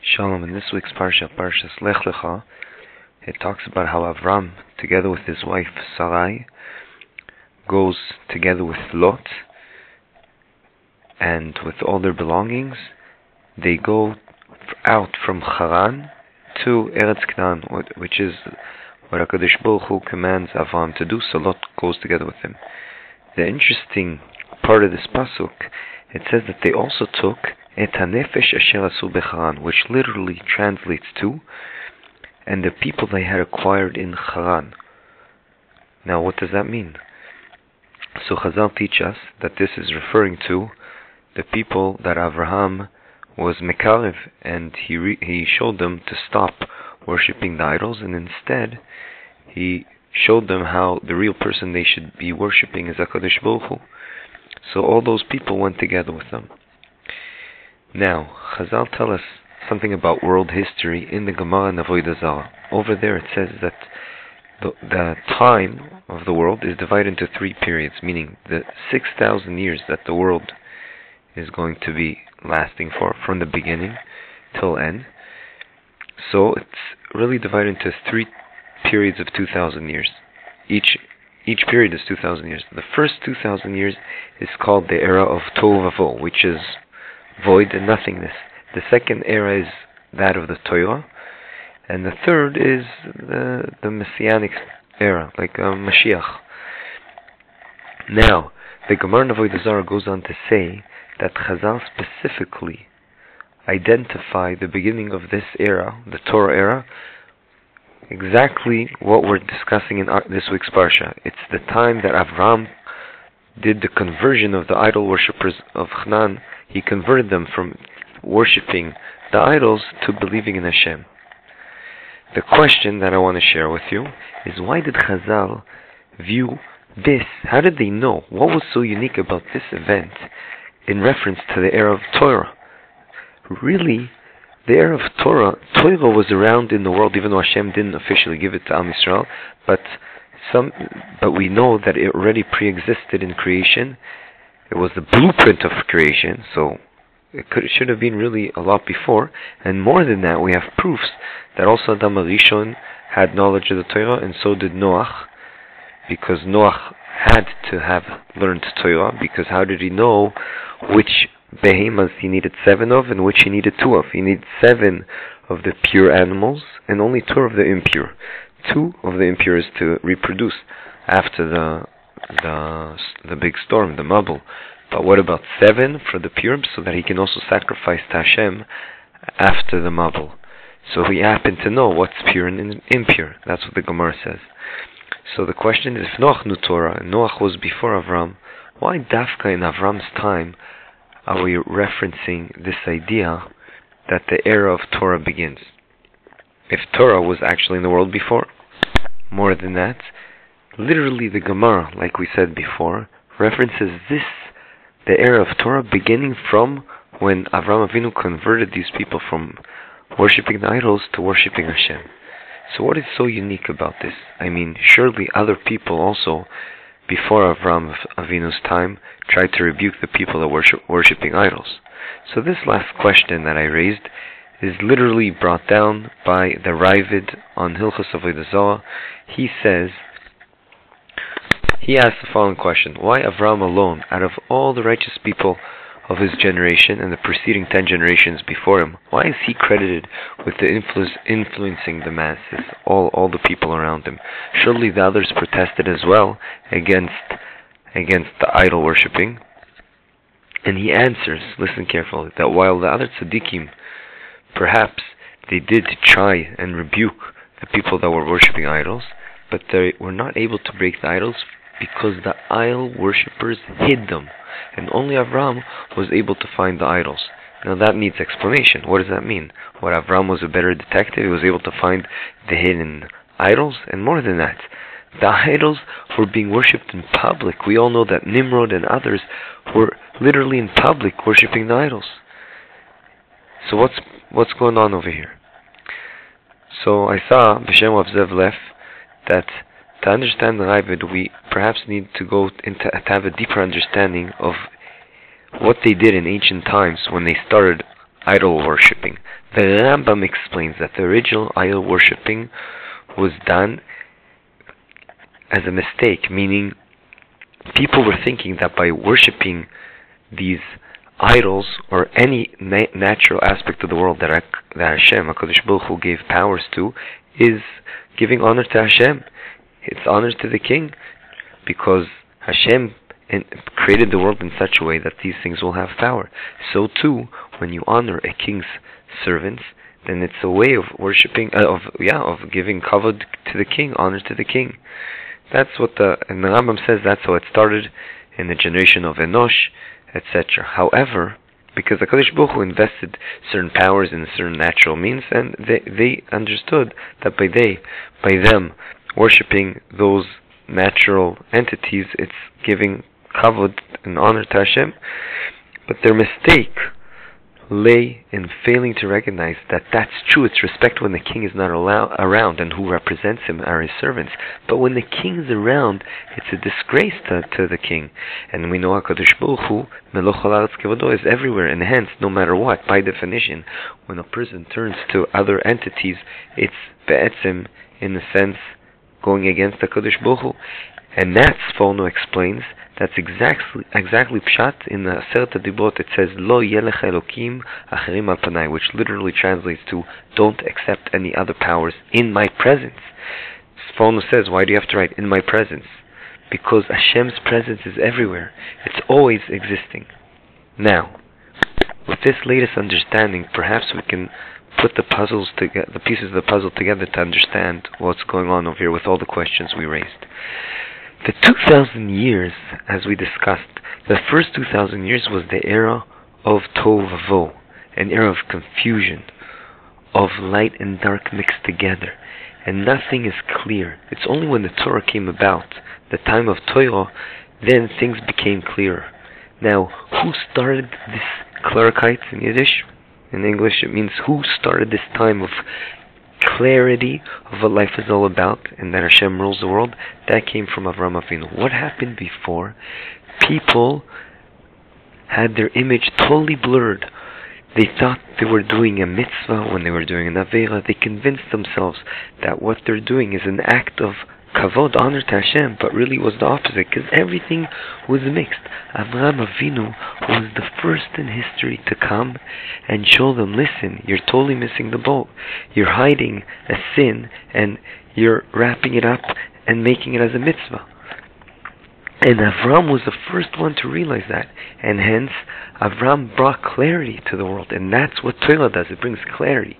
Shalom, in this week's Parsha, Parshas Lech Lecha, it talks about how Avram, together with his wife Sarai, goes together with Lot, and with all their belongings, they go out from Haran to Eretz Canaan, which is what HaKadosh Baruch Hu commands Avram to do, so Lot goes together with him. The interesting part of this pasuk, it says that they also took et hanefesh asher asu which literally translates to, and the people they had acquired in Haran. Now, what does that mean? So Chazal teach us that this is referring to the people that Abraham was mekarev, and he re- he showed them to stop worshiping the idols, and instead he showed them how the real person they should be worshiping is Hakadosh Baruch Hu. So all those people went together with them. Now, Chazal tell us something about world history in the Gemara and. Over there it says that the, the time of the world is divided into three periods, meaning the 6,000 years that the world is going to be lasting for, from the beginning till end. So it's really divided into three periods of 2,000 years. Each each period is 2,000 years. The first 2,000 years is called the era of Tohu which is void and nothingness. The second era is that of the Torah, and the third is the, the Messianic era, like uh, Mashiach. Now, the Gemara Avodah Zarah goes on to say that Chazal specifically identify the beginning of this era, the Torah era, exactly what we're discussing in our, this week's Parsha. It's the time that Avram did the conversion of the idol worshippers of Chnan he converted them from worshipping the idols to believing in Hashem. The question that I want to share with you is why did Chazal view this? How did they know? What was so unique about this event in reference to the era of Torah? Really, the era of Torah, Torah was around in the world even though Hashem didn't officially give it to Am Yisrael, but some, but we know that it already pre-existed in creation it was the blueprint of creation, so it, could, should have been really a lot before. And more than that, we have proofs that also Adam Arishon had knowledge of the Torah, and so did Noach, because Noach had to have learned Torah, because how did he know which behemoths he needed seven of and which he needed two of? He needed seven of the pure animals and only two of the impure. Two of the impure is to reproduce after the the the big storm, the Mabul. But what about seven for the pure, so that he can also sacrifice to Hashem after the Mabul? So he happened to know what's pure and impure. That's what the Gemara says. So the question is, if Noach knew Torah, Noach was before Avram, why Dafka in Avram's time are we referencing this idea that the era of Torah begins? If Torah was actually in the world before, more than that, Literally, the Gemara, like we said before, references this, the era of Torah, beginning from when Avram Avinu converted these people from worshipping the idols to worshipping Hashem. So what is so unique about this? I mean, surely other people also, before Avram Avinu's time, tried to rebuke the people that were worshipping idols. So this last question that I raised is literally brought down by the Raavad on Hilchos Avodah Zarah. He says he asks the following question Why Avram alone, out of all the righteous people of his generation and the preceding ten generations before him, why is he credited with the influ- influencing the masses, all, all the people around him? Surely the others protested as well against, against the idol worshipping. And he answers, listen carefully, that while the other tzaddikim, perhaps they did try and rebuke the people that were worshipping idols, but they were not able to break the idols because the idol worshippers hid them, and only Avram was able to find the idols. Now that needs explanation. What does that mean? What Avram was a better detective, he was able to find the hidden idols, and more than that, the idols were being worshipped in public. We all know that Nimrod and others were literally in public worshipping the idols. So what's what's going on over here? So I saw B'Shem of Zevlef that to understand the Raavad, we perhaps need to go into to have a deeper understanding of what they did in ancient times when they started idol worshipping. The Rambam explains that the original idol worshipping was done as a mistake, meaning people were thinking that by worshipping these idols or any na- natural aspect of the world that, that Hashem, HaKadosh Baruch Hu, gave powers to, is giving honor to Hashem. It's honor to the king because Hashem created the world in such a way that these things will have power. So too, when you honor a king's servants, then it's a way of worshiping, uh, of yeah, of giving kavod to the king, honor to the king. That's what the and the Rambam says. That's how it started in the generation of Enosh, etc. However, because the Kadosh Baruch Hu invested certain powers in certain natural means, and they they understood that by they by them worshiping those natural entities, it's giving kavod and honor to Hashem. But their mistake lay in failing to recognize that that's true. It's respect when the king is not allow- around and who represents him are his servants. But when the king is around, it's a disgrace to, to the king. And we know HaKadosh Baruch Hu, Meloch Kevodo, is everywhere. And hence, no matter what, by definition, when a person turns to other entities, it's be'etzim, in a sense, going against the Kadosh Baruch Hu. And that Sforno explains that's exactly exactly pshat in the Aseret Dibot. It says Lo yelech Elokim acherim al panai, which literally translates to Don't accept any other powers in my presence. Sforno says, Why do you have to write in my presence? Because Hashem's presence is everywhere. It's always existing. Now, with this latest understanding, perhaps we can put the puzzles together, the pieces of the puzzle together to understand what's going on over here with all the questions we raised. The 2000 years, as we discussed, the first 2000 years was the era of Tovavo, an era of confusion, of light and dark mixed together, and nothing is clear. It's only when the Torah came about, the time of Torah, then things became clearer. Now, who started this Klarkeit in Yiddish? In English, it means who started this time of clarity of what life is all about and that Hashem rules the world, that came from Avram Avinu. What happened before? People had their image totally blurred. They thought they were doing a mitzvah when they were doing an avera. They convinced themselves that what they're doing is an act of kavod, honor to Hashem, but really was the opposite because everything was mixed. Avraham Avinu was the first in history to come and show them, listen, you're totally missing the boat. You're hiding a sin and you're wrapping it up and making it as a mitzvah. And Avram was the first one to realize that. And hence, Avram brought clarity to the world. And that's what Torah does. It brings clarity.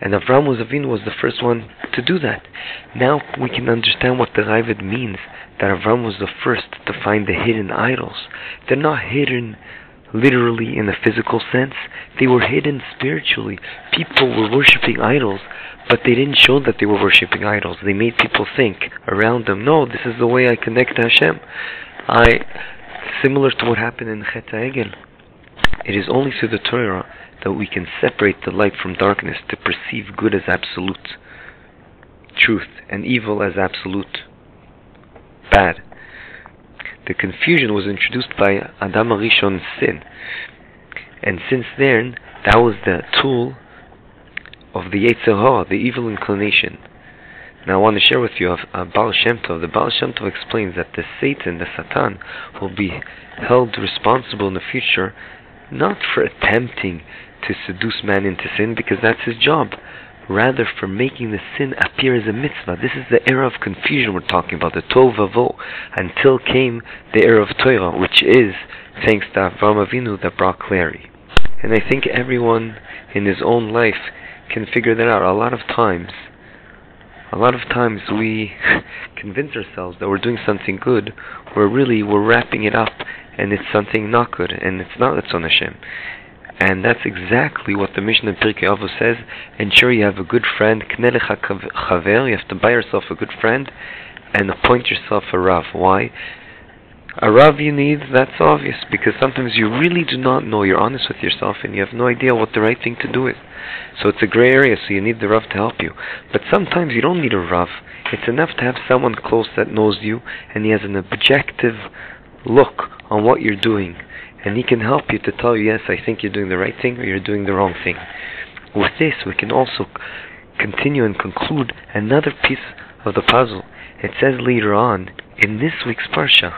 And Avram Avinu was the first one to do that. Now we can understand what the Raavad means, that Avram was the first to find the hidden idols. They're not hidden literally in a physical sense, they were hidden spiritually. People were worshipping idols, but they didn't show that they were worshipping idols. They made people think around them, no, this is the way I connect to Hashem. I, similar to what happened in Chet Egel. It is only through the Torah that we can separate the light from darkness to perceive good as absolute truth and evil as absolute bad. The confusion was introduced by Adam Arishon's sin, and since then, that was the tool of the Yetzer Hara, the evil inclination. Now I want to share with you a, a Baal Shem Tov. The Baal Shem Tov explains that the Satan, the Satan, will be held responsible in the future not for attempting to seduce man into sin because that's his job. Rather, for making the sin appear as a mitzvah. This is the era of confusion we're talking about, the Tovavo, until came the era of Torah, which is, thanks to Avram Avinu, that brought clarity. And I think everyone in his own life can figure that out. A lot of times, a lot of times we convince ourselves that we're doing something good, where really we're wrapping it up and it's something not good, and it's not Ratzon Hashem. And that's exactly what the Mishnah in Pirkei Avos says. Ensure you have a good friend. Kneh lecha chaver. You have to buy yourself a good friend and appoint yourself a Rav. Why? A Rav you need, that's obvious, because sometimes you really do not know, you're honest with yourself, and you have no idea what the right thing to do is. So it's a gray area, so you need the Rav to help you. But sometimes you don't need a Rav. It's enough to have someone close that knows you, and he has an objective look on what you're doing and he can help you to tell you, yes, I think you're doing the right thing or you're doing the wrong thing. With this, we can also continue and conclude another piece of the puzzle. It says later on in this week's parsha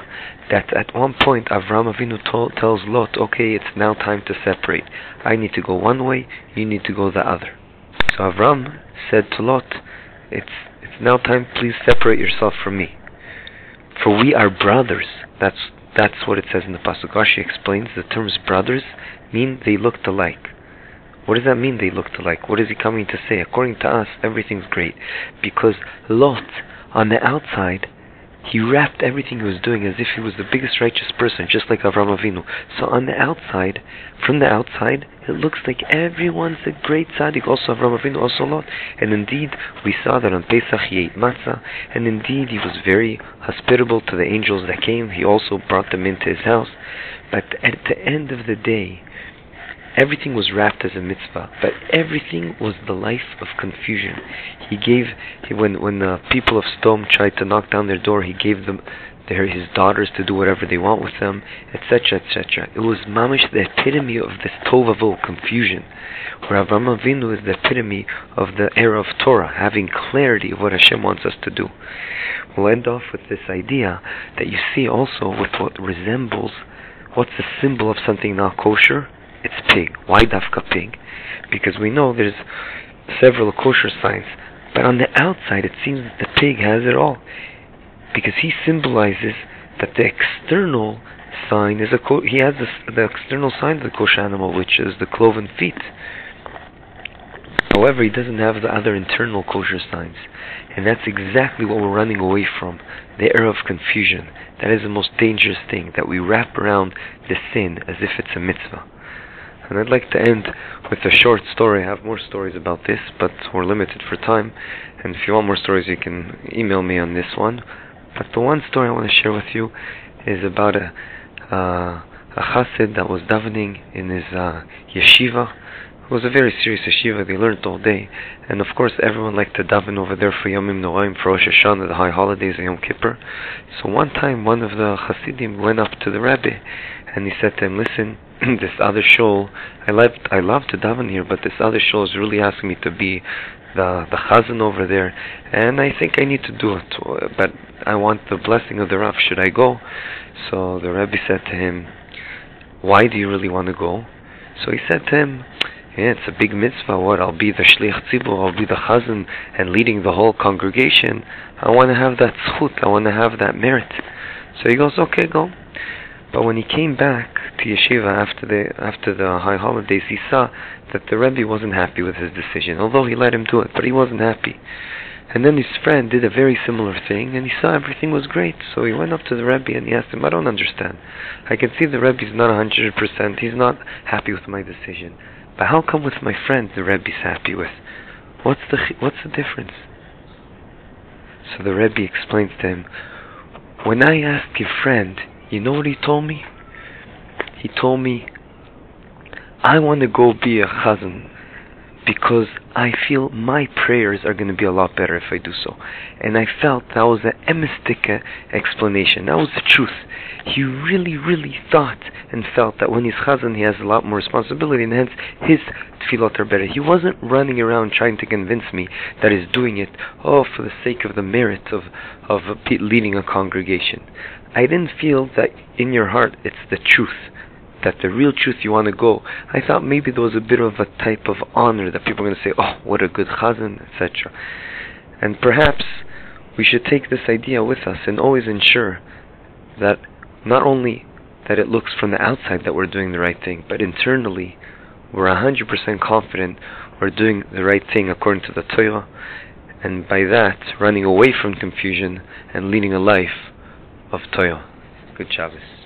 that at one point Avram Avinu told, tells Lot, okay, it's now time to separate. I need to go one way, you need to go the other. So Avram said to Lot, it's, it's now time, please separate yourself from me. For we are brothers. That's, that's what it says in the Pasuk. Rashi explains the terms brothers mean they looked alike. What does that mean they looked alike? What is he coming to say? According to us, everything's great. Because Lot, on the outside, he wrapped everything he was doing as if he was the biggest righteous person, just like Avram Avinu. So on the outside, from the outside, it looks like everyone's a great tzaddik, also Avram Avinu, also Lot. And indeed, we saw that on Pesach he ate matzah, and indeed he was very hospitable to the angels that came. He also brought them into his house. But at the end of the day, everything was wrapped as a mitzvah, but everything was the life of confusion. He gave, he, when when the people of Sodom tried to knock down their door, he gave them their, his daughters to do whatever they want with them, etc., etc. It was mamish the epitome of this tovavo confusion, where Avram Avinu is the epitome of the era of Torah, having clarity of what Hashem wants us to do. We'll end off with this idea that you see also with what resembles, what's the symbol of something not kosher? It's pig. Why dafka pig? Because we know there's several kosher signs, but on the outside it seems that the pig has it all, because he symbolizes that the external sign is a co- he has the, the external sign of the kosher animal, which is the cloven feet. However, he doesn't have the other internal kosher signs. And that's exactly what we're running away from the era of confusion. That is the most dangerous thing, that we wrap around the sin as if it's a mitzvah. And I'd like to end with a short story. I have more stories about this, but we're limited for time. And if you want more stories, you can email me on this one. But the one story I want to share with you is about a uh, a chassid that was davening in his uh, yeshiva. It was a very serious yeshiva. They learned all day, and of course, everyone liked to daven over there for Yomim Noraim, for Rosh Hashanah, the high holidays, of Yom Kippur. So one time, one of the chassidim went up to the rabbi, and he said to him, "Listen." this other shul, I love I love to daven here, but this other shul is really asking me to be the the chazan over there, and I think I need to do it. But I want the blessing of the Rav. Should I go? So the Rebbe said to him, "Why do you really want to go?" So he said to him, yeah, it's a big mitzvah. What? I'll be the shliach tzibur. I'll be the chazan and leading the whole congregation. I want to have that zchut. I want to have that merit. So he goes, okay, go. But when he came back to yeshiva after the after the high holidays, he saw that the Rebbe wasn't happy with his decision, although he let him do it, but he wasn't happy. And then his friend did a very similar thing, and he saw everything was great. So he went up to the Rebbe and he asked him, I don't understand. I can see the Rebbe's not 100%, he's not happy with my decision. But how come with my friend the Rebbe's happy with? What's the, what's the difference? So the Rebbe explains to him, when I ask your friend, you know what he told me? He told me, I want to go be a chazan because I feel my prayers are going to be a lot better if I do so. And I felt that was an emesdike explanation. That was the truth. He really, really thought and felt that when he's chazan, he has a lot more responsibility, and hence his tefillot are better. He wasn't running around trying to convince me that he's doing it, oh, for the sake of the merit of, of leading a congregation. I didn't feel that in your heart it's the truth, that the real truth you want to go. I thought maybe there was a bit of a type of honor that people are going to say, oh, what a good chazan, etc. And perhaps we should take this idea with us and always ensure that not only that it looks from the outside that we're doing the right thing, but internally we're 100% confident we're doing the right thing according to the Torah, and by that running away from confusion and leading a life of Toyo. Good Shabbos.